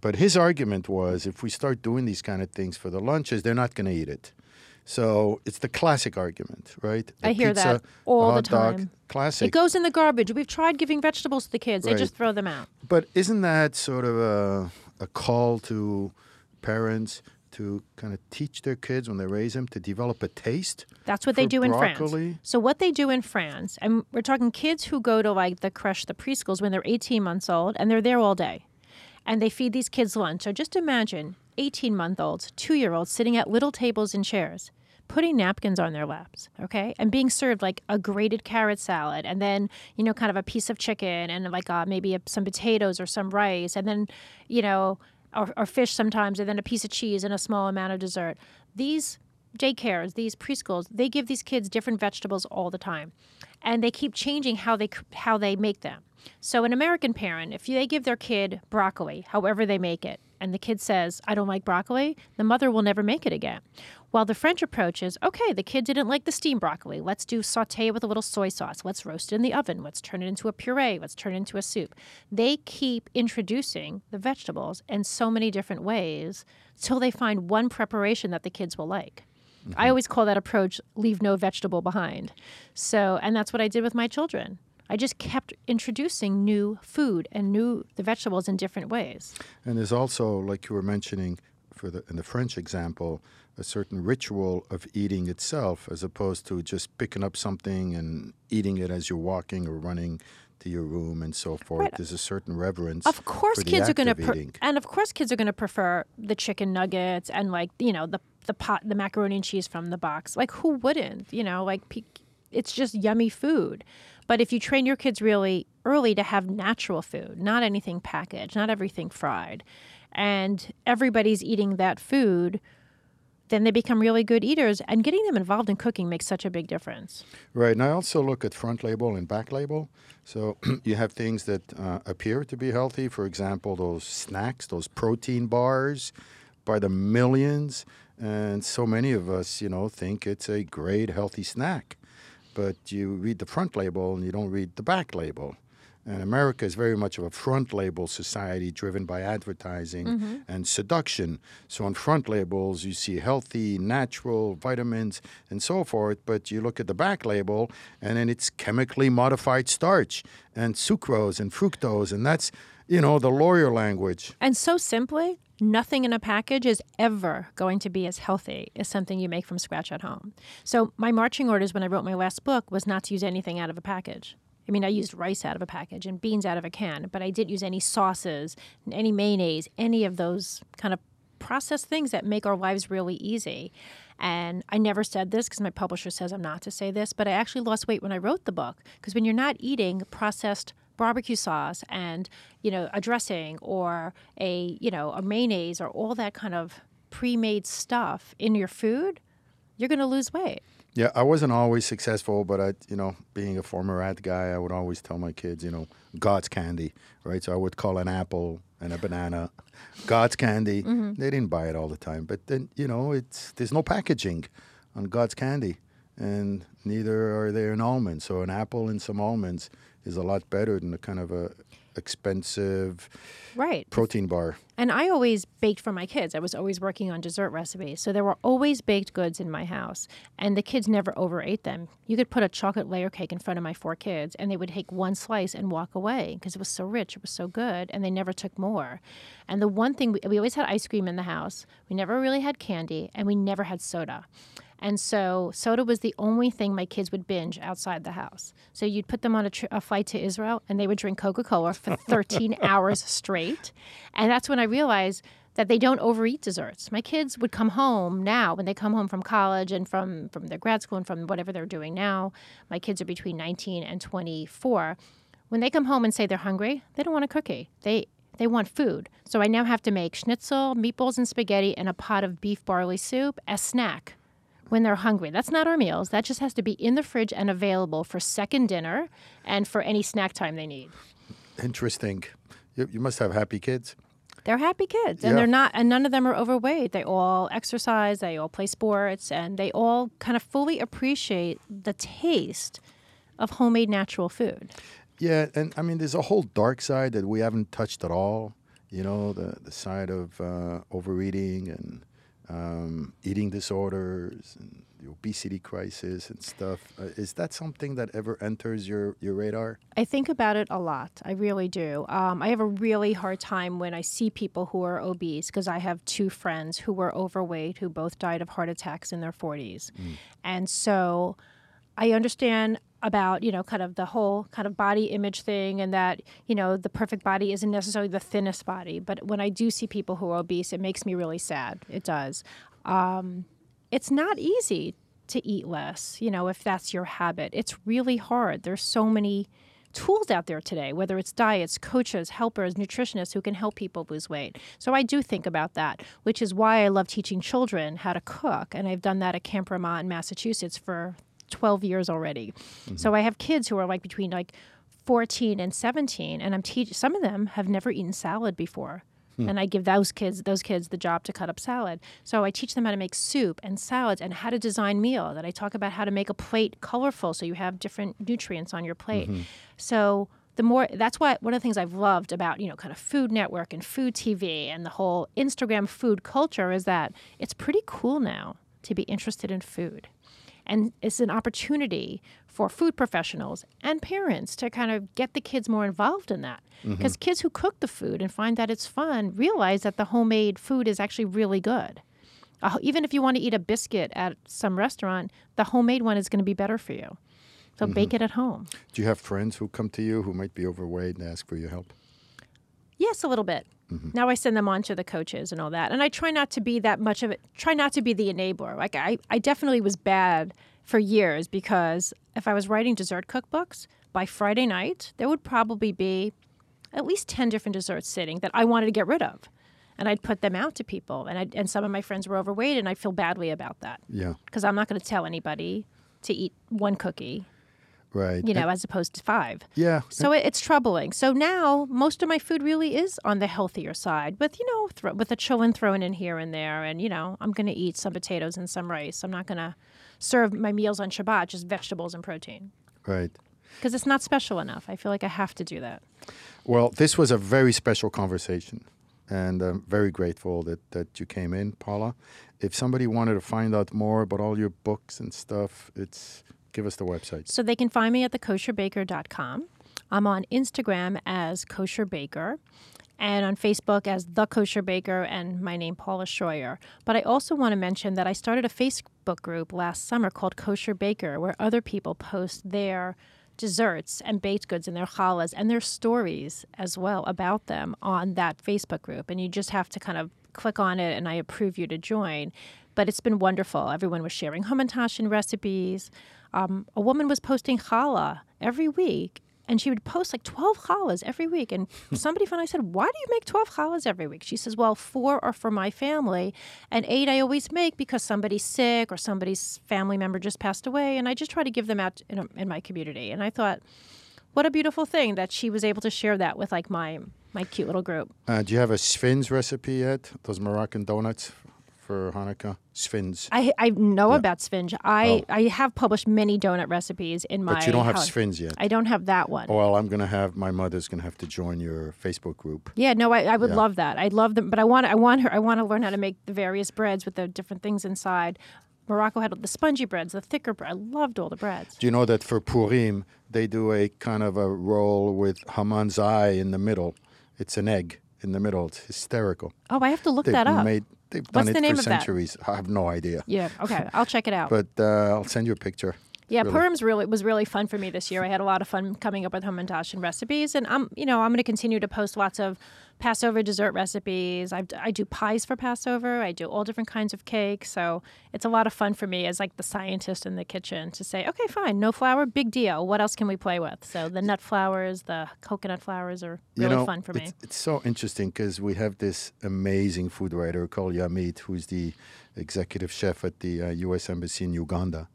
Speaker 1: But his argument was, if we start doing these kind of things for the lunches, they're not going to eat it. So it's the classic argument, right? The
Speaker 2: I hear
Speaker 1: pizza,
Speaker 2: that all the
Speaker 1: dog,
Speaker 2: time.
Speaker 1: Classic.
Speaker 2: It goes in the garbage. We've tried giving vegetables to the kids. They just throw them out.
Speaker 1: But isn't that sort of a, a call to parents to kind of teach their kids when they raise them to develop a taste?
Speaker 2: That's what they do in? France. So what they do in France, and we're talking kids who go to like the creche, the preschools when they're 18 months old, and they're there all day, and they feed these kids lunch. So just imagine 18 month olds, two year olds sitting at little tables and chairs. Putting napkins on their laps, okay, and being served like a grated carrot salad, and then you know, kind of a piece of chicken, and like uh, maybe a, some potatoes or some rice, and then you know, or, or fish sometimes, and then a piece of cheese and a small amount of dessert. These daycares, these preschools, they give these kids different vegetables all the time, and they keep changing how they how they make them. So an American parent, if they give their kid broccoli, however they make it, and the kid says, "I don't like broccoli," the mother will never make it again. While the French approach is, okay, the kid didn't like the steamed broccoli. Let's do saute with a little soy sauce. Let's roast it in the oven. Let's turn it into a puree. Let's turn it into a soup. They keep introducing the vegetables in so many different ways till they find one preparation that the kids will like. I always call that approach leave no vegetable behind. So, and that's what I did with my children. I just kept introducing new food and new the vegetables in different ways.
Speaker 1: And there's also, like you were mentioning, for the in the French example, a certain ritual of eating itself, as opposed to just picking up something and eating it as you're walking or running to your room and so forth.
Speaker 2: Right.
Speaker 1: There's a certain reverence.
Speaker 2: Of course, kids are going to, and of course, kids are going to prefer the chicken nuggets and like you know the the pot the macaroni and cheese from the box. Like who wouldn't? You know, like it's just yummy food. But if you train your kids really early to have natural food, not anything packaged, not everything fried, and everybody's eating that food, then they become really good eaters. And getting them involved in cooking makes such a big difference.
Speaker 1: Right, and I also look at front label and back label. So *clears throat* you have things that uh, appear to be healthy. For example, those snacks, those protein bars, by the millions, and so many of us, you know, think it's a great healthy snack. but you read the front label and you don't read the back label. And America is very much of a front label society driven by advertising mm-hmm. and seduction. So on front labels, you see healthy, natural vitamins and so forth. But you look at the back label, and then it's chemically modified starch and sucrose and fructose. And that's, you know, the lawyer language.
Speaker 2: And so simply, nothing in a package is ever going to be as healthy as something you make from scratch at home. So my marching orders when I wrote my last book was not to use anything out of a package. I mean, I used rice out of a package and beans out of a can, but I didn't use any sauces, any mayonnaise, any of those kind of processed things that make our lives really easy. And I never said this because my publisher says I'm not to say this, but I actually lost weight when I wrote the book because when you're not eating processed barbecue sauce and, you know, a dressing or a, you know, a mayonnaise or all that kind of pre-made stuff in your food, you're going to lose weight.
Speaker 1: Yeah, I wasn't always successful, but I, you know, being a former ad guy, I would always tell my kids, you know, God's candy, right? So I would call an apple and a banana *laughs* God's candy. Mm-hmm. They didn't buy it all the time, but then, you know, it's there's no packaging on God's candy, and neither are there in almonds. So an apple and some almonds is a lot better than the kind of a expensive
Speaker 2: Right.
Speaker 1: protein bar.
Speaker 2: And I always baked for my kids. I was always working on dessert recipes. So there were always baked goods in my house. And the kids never overate them. You could put a chocolate layer cake in front of my four kids, and they would take one slice and walk away because it was so rich, it was so good, and they never took more. And the one thing, we, we always had ice cream in the house. We never really had candy, and we never had soda. And so soda was the only thing my kids would binge outside the house. So you'd put them on a, tr- a flight to Israel and they would drink Coca Cola for *laughs* 13 hours straight. And that's when I realized that they don't overeat desserts. My kids would come home now when they come home from college and from, from their grad school and from whatever they're doing now. My kids are between 19 and 24. When they come home and say they're hungry, they don't want a cookie. They they want food. So I now have to make schnitzel, meatballs and spaghetti, and a pot of beef barley soup as snack when they're hungry. That's not our meals. That just has to be in the fridge and available for second dinner and for any snack time they need.
Speaker 1: Interesting. You, you must have happy kids.
Speaker 2: They're happy kids and
Speaker 1: Yeah.
Speaker 2: they're not and none of them are overweight. They all exercise, they all play sports and they all kind of fully appreciate the taste of homemade natural food.
Speaker 1: Yeah, and I mean, there's a whole dark side that we haven't touched at all. You know, the the side of uh, overeating and um, eating disorders and the obesity crisis and stuff. Uh, is that something that ever enters your your radar?
Speaker 2: I think about it a lot. I really do. Um, I have a really hard time when I see people who are obese because I have two friends who were overweight who both died of heart attacks in their 40s. And so I understand about, you know, kind of the whole kind of body image thing and that, you know, the perfect body isn't necessarily the thinnest body. But when I do see people who are obese, it makes me really sad. It does. Um, it's not easy to eat less, you know, if that's your habit. It's really hard. There's so many tools out there today, whether it's diets, coaches, helpers, nutritionists who can help people lose weight. So I do think about that, which is why I love teaching children how to cook. And I've done that at Camp Vermont in Massachusetts for 12 years already. Mm-hmm. So I have kids who are like between like 14 and 17 and I'm teaching some of them have never eaten salad before. Hmm. And I give those kids those kids the job to cut up salad. So I teach them how to make soup and salads and how to design meal. That I talk about how to make a plate colorful so you have different nutrients on your plate. Mm-hmm. So the more that's why one of the things I've loved about you know kind of Food Network and Food TV and the whole Instagram food culture is that it's pretty cool now to be interested in food. And it's an opportunity for food professionals and parents to kind of get the kids more involved in that. Because kids who cook the food and find that it's fun realize that the homemade food is actually really good. Uh, even if you want to eat a biscuit at some restaurant, the homemade one is going to be better for you. So bake it at home.
Speaker 1: Do you have friends who come to you who might be overweight and ask for your help?
Speaker 2: Yes, a little bit. Mm-hmm. Now I send them on to the coaches and all that. And I try not to be that much of it, try not to be the enabler. Like I, I definitely was bad for years because if I was writing dessert cookbooks, by Friday night, there would probably be at least 10 different desserts sitting that I wanted to get rid of. And I'd put them out to people. And, i and some of my friends were overweight, and I feel badly about that
Speaker 1: Yeah.
Speaker 2: because I'm not going to tell anybody to eat one cookie.
Speaker 1: Right.
Speaker 2: you know, as opposed to five.
Speaker 1: yeah.
Speaker 2: So it, it's troubling. So now most of my food really is on the healthier side, with you know, thro- with a chillin thrown in here and there, and you know, I'm going to eat some potatoes and some rice. I'm not going to serve my meals on Shabbat just vegetables and protein
Speaker 1: right.
Speaker 2: because it's not special enough. I feel like I have to do that.
Speaker 1: Well, this was a very special conversation, and I'm very grateful that, that you came in, Paula. If somebody wanted to find out more about all your books and stuff, it's give us the website.
Speaker 2: So they can find me at thekosherbaker.com. I'm on Instagram as Kosher Baker and on Facebook as The Kosher Baker and my name Paula Shoyer. But I also want to mention that I started a Facebook group last summer called Kosher Baker where other people post their desserts and baked goods and their challahs and their stories as well about them on that Facebook group. And you just have to kind of click on it and I approve you to join. But it's been wonderful. Everyone was sharing hamantashen recipes. Um, a woman was posting challah every week and she would post like 12 challahs every week. And *laughs* somebody finally said, Why do you make 12 challahs every week? She says, Well, four are for my family, and eight I always make because somebody's sick or somebody's family member just passed away. And I just try to give them out in, a, in my community. And I thought, what a beautiful thing that she was able to share that with like my my cute little group.
Speaker 1: Uh, do you have a Sfins recipe yet? Those Moroccan donuts for Hanukkah? Sfins.
Speaker 2: I, I know
Speaker 1: Yeah.
Speaker 2: about Sfinge. I, oh. I have published many donut recipes in my
Speaker 1: But you don't have
Speaker 2: house.
Speaker 1: Yet.
Speaker 2: I don't have that one.
Speaker 1: Well, I'm going to have, my mother's going to have to join your Facebook group.
Speaker 2: Yeah, no, I, I would
Speaker 1: Yeah.
Speaker 2: love that. I love them, but I want I want her. I want to learn how to make the various breads with the different things inside. Morocco had the spongy breads, the thicker bread. I loved all the breads.
Speaker 1: Do you know that for Purim, they do a kind of a roll with Haman's eye in the middle? It's an egg in the middle. It's hysterical.
Speaker 2: Oh, I have to look
Speaker 1: They've
Speaker 2: that up.
Speaker 1: made, they've
Speaker 2: What's
Speaker 1: done
Speaker 2: the name
Speaker 1: for
Speaker 2: of that?
Speaker 1: centuries. I have no idea.
Speaker 2: yeah, okay, I'll check it out.
Speaker 1: But uh, I'll send you a picture.
Speaker 2: yeah,
Speaker 1: really-
Speaker 2: Purim's really was really fun for me this year. I had a lot of fun coming up with hamantashen recipes, and I'm you know I'm going to continue to post lots of Passover dessert recipes. I I do pies for Passover. I do all different kinds of cakes. So it's a lot of fun for me as like the scientist in the kitchen to say, okay, fine, no flour, big deal. What else can we play with? So the nut flours, the coconut flours are really
Speaker 1: you know,
Speaker 2: fun for me.
Speaker 1: it's, it's so interesting because we have this amazing food writer called Yamit, who's the executive chef at the uh, U.S. Embassy in Uganda.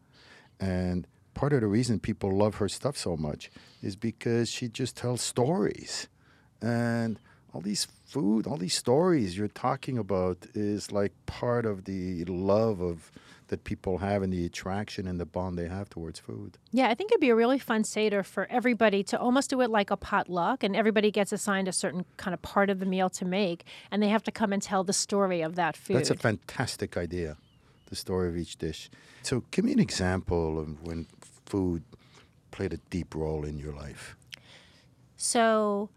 Speaker 1: And part of the reason people love her stuff so much is because she just tells stories. And all these food, all these stories you're talking about is like part of the love of that people have and the attraction and the bond they have towards food.
Speaker 2: Yeah, I think it'd be a really fun Seder for everybody to almost do it like a potluck, and everybody gets assigned a certain kind of part of the meal to make, and they have to come and tell the story of that food.
Speaker 1: That's a fantastic idea, the story of each dish. So, give me an example of when food played a deep role in your life.
Speaker 2: So,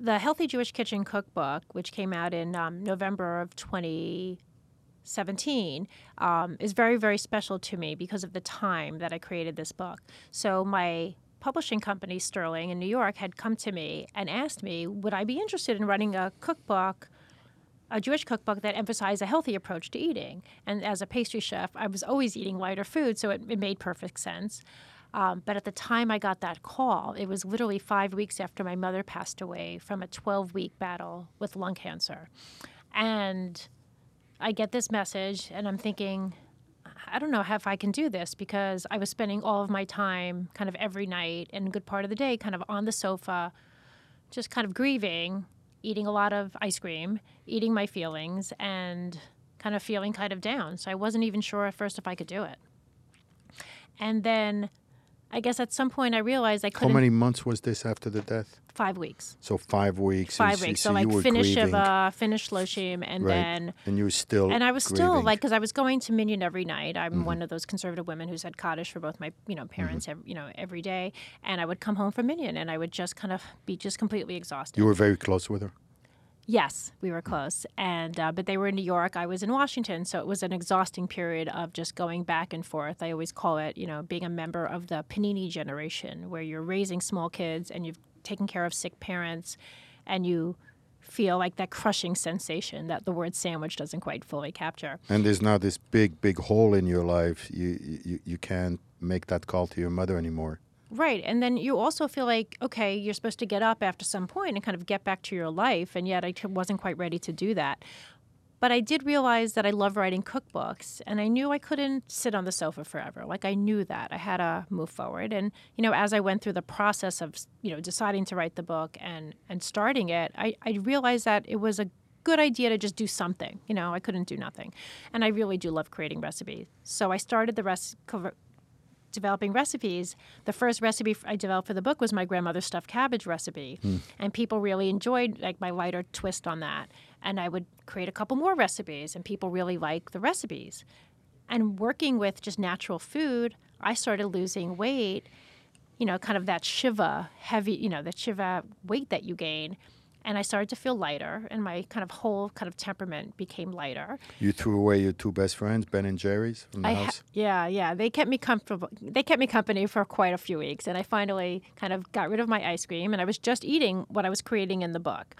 Speaker 2: the Healthy Jewish Kitchen Cookbook, which came out in um, November of 2017, um, is very, very special to me because of the time that I created this book. So, my publishing company, Sterling, in New York, had come to me and asked me, would I be interested in running a cookbook? a Jewish cookbook that emphasized a healthy approach to eating. And as a pastry chef, I was always eating lighter food, so it, it made perfect sense. Um, but at the time I got that call, it was literally five weeks after my mother passed away from a 12 week battle with lung cancer. And I get this message, and I'm thinking, I don't know if I can do this because I was spending all of my time kind of every night and a good part of the day kind of on the sofa, just kind of grieving, eating a lot of ice cream, eating my feelings, and kind of feeling kind of down. So I wasn't even sure at first if I could do it. And then I guess at some point I realized I couldn't.
Speaker 1: How many months was this after the death?
Speaker 2: Five weeks.
Speaker 1: So, five weeks.
Speaker 2: Five weeks.
Speaker 1: So,
Speaker 2: So, like finish
Speaker 1: grieving,
Speaker 2: Shiva, finish Shloshim, and
Speaker 1: right?
Speaker 2: then
Speaker 1: and you were still.
Speaker 2: and I was still
Speaker 1: grieving.
Speaker 2: like, because I was going to Minyan every night. I'm
Speaker 1: Mm-hmm.
Speaker 2: one of those conservative women who said Kaddish for both my, you know, parents, ev- you know, every day. And I would come home from Minyan, and I would just kind of be just completely exhausted.
Speaker 1: You were very close with her.
Speaker 2: Yes, we were close, and uh, but they were in New York. I was in Washington, so it was an exhausting period of just going back and forth. I always call it, you know, being a member of the Panini generation, where you're raising small kids and you've taken care of sick parents, and you feel like that crushing sensation that the word sandwich doesn't quite fully capture.
Speaker 1: And there's now this big, big hole in your life. You, you, you can't make that call to your mother anymore.
Speaker 2: Right. And then you also feel like, okay, you're supposed to get up after some point and kind of get back to your life. And yet I wasn't quite ready to do that. But I did realize that I love writing cookbooks, and I knew I couldn't sit on the sofa forever. Like I knew that I had to move forward. And you know, as I went through the process of you know deciding to write the book and and starting it, I, I realized that it was a good idea to just do something. You know, I couldn't do nothing, and I really do love creating recipes. So I started the rest developing recipes, the first recipe I developed for the book was my grandmother's stuffed cabbage recipe, mm. and people really enjoyed like my lighter twist on that. And I would create a couple more recipes, and people really like the recipes. And working with just natural food, I started losing weight. You know, kind of that shiva heavy, you know, the shiva weight that you gain and I started to feel lighter, and my kind of whole kind of temperament became lighter.
Speaker 1: You threw away your two best friends, Ben and Jerry's, from the I house. Ha-
Speaker 2: yeah, yeah, they kept me comfortable. They kept me company for quite a few weeks, and I finally kind of got rid of my ice cream, and I was just eating what I was creating in the book,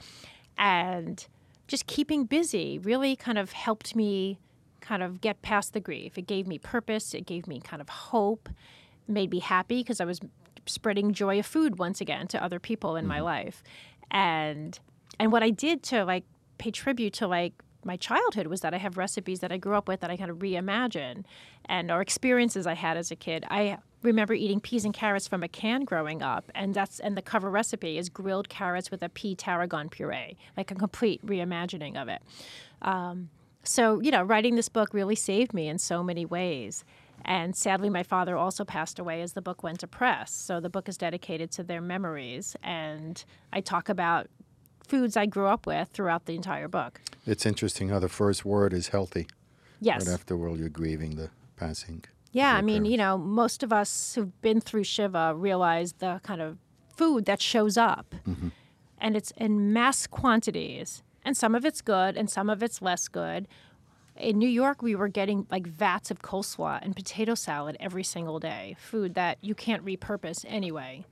Speaker 2: and just keeping busy really kind of helped me kind of get past the grief. It gave me purpose. It gave me kind of hope. Made me happy because I was spreading joy of food once again to other people in mm-hmm. my life and and what I did to like pay tribute to like my childhood was that I have recipes that I grew up with that I kind of reimagine and or experiences I had as a kid. I remember eating peas and carrots from a can growing up and that's and the cover recipe is grilled carrots with a pea tarragon puree like a complete reimagining of it um, so you know writing this book really saved me in so many ways and sadly, my father also passed away as the book went to press. So the book is dedicated to their memories. And I talk about foods I grew up with throughout the entire book.
Speaker 1: It's interesting how the first word is healthy.
Speaker 2: Yes.
Speaker 1: Right after while you're grieving the passing.
Speaker 2: Yeah, I mean, parents. you know, most of us who've been through Shiva realize the kind of food that shows up. Mm-hmm. And it's in mass quantities. And some of it's good and some of it's less good in New York, we were getting like vats of coleslaw and potato salad every single day, food that you can't repurpose anyway.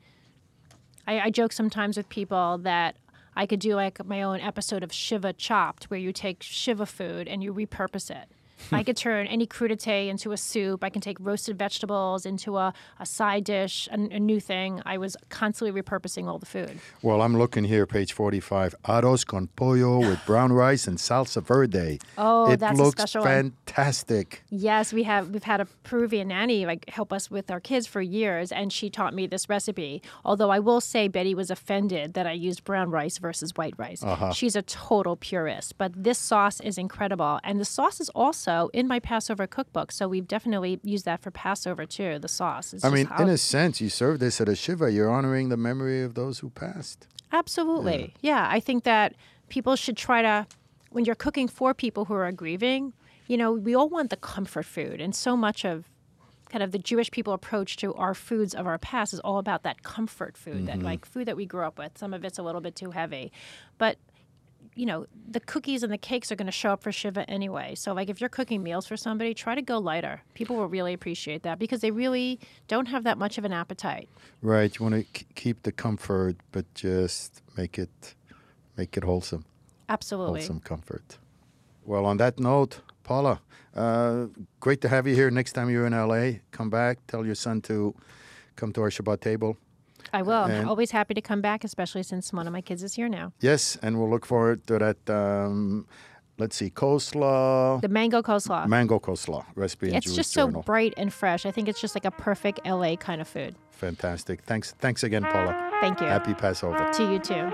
Speaker 2: I, I joke sometimes with people that I could do like my own episode of Shiva Chopped, where you take Shiva food and you repurpose it. I could turn any crudité into a soup. I can take roasted vegetables into a, a side dish, a, a, new thing. I was constantly repurposing all the food.
Speaker 1: Well, I'm looking here, page 45. Arroz con pollo with brown rice and salsa verde.
Speaker 2: Oh,
Speaker 1: it
Speaker 2: that's
Speaker 1: looks
Speaker 2: a special
Speaker 1: fantastic.
Speaker 2: One. Yes, we have we've had a Peruvian nanny like help us with our kids for years, and she taught me this recipe. Although I will say Betty was offended that I used brown rice versus white rice. Uh-huh. She's a total purist, but this sauce is incredible, and the sauce is also in my Passover cookbook. So we've definitely used that for Passover too, the sauce.
Speaker 1: It's I mean, in a sense, you serve this at a Shiva, you're honoring the memory of those who passed.
Speaker 2: Absolutely. Yeah. yeah, I think that people should try to, when you're cooking for people who are grieving, you know, we all want the comfort food. And so much of kind of the Jewish people approach to our foods of our past is all about that comfort food, mm-hmm. that like food that we grew up with. Some of it's a little bit too heavy. But you know, the cookies and the cakes are going to show up for Shiva anyway. So, like, if you're cooking meals for somebody, try to go lighter. People will really appreciate that because they really don't have that much of an appetite.
Speaker 1: Right. You want to k- keep the comfort, but just make it make it wholesome.
Speaker 2: Absolutely.
Speaker 1: Wholesome comfort. Well, on that note, Paula, uh, great to have you here. Next time you're in LA, come back. Tell your son to come to our Shabbat table.
Speaker 2: I will. I'm always happy to come back, especially since one of my kids is here now.
Speaker 1: Yes, and we'll look forward to that. Um, let's see, coleslaw.
Speaker 2: The mango coleslaw.
Speaker 1: Mango coleslaw recipe.
Speaker 2: It's just
Speaker 1: Journal.
Speaker 2: so bright and fresh. I think it's just like a perfect LA kind of food.
Speaker 1: Fantastic. Thanks. Thanks again, Paula.
Speaker 2: Thank you.
Speaker 1: Happy Passover.
Speaker 2: To you too.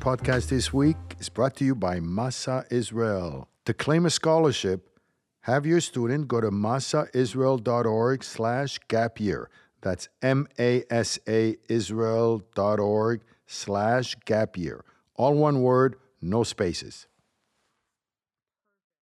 Speaker 1: Podcast this week is brought to you by Masa Israel. To claim a scholarship, have your student go to masaisrael.org slash gap year. That's M-A-S-A Israel.org slash gap year. All one word, no spaces.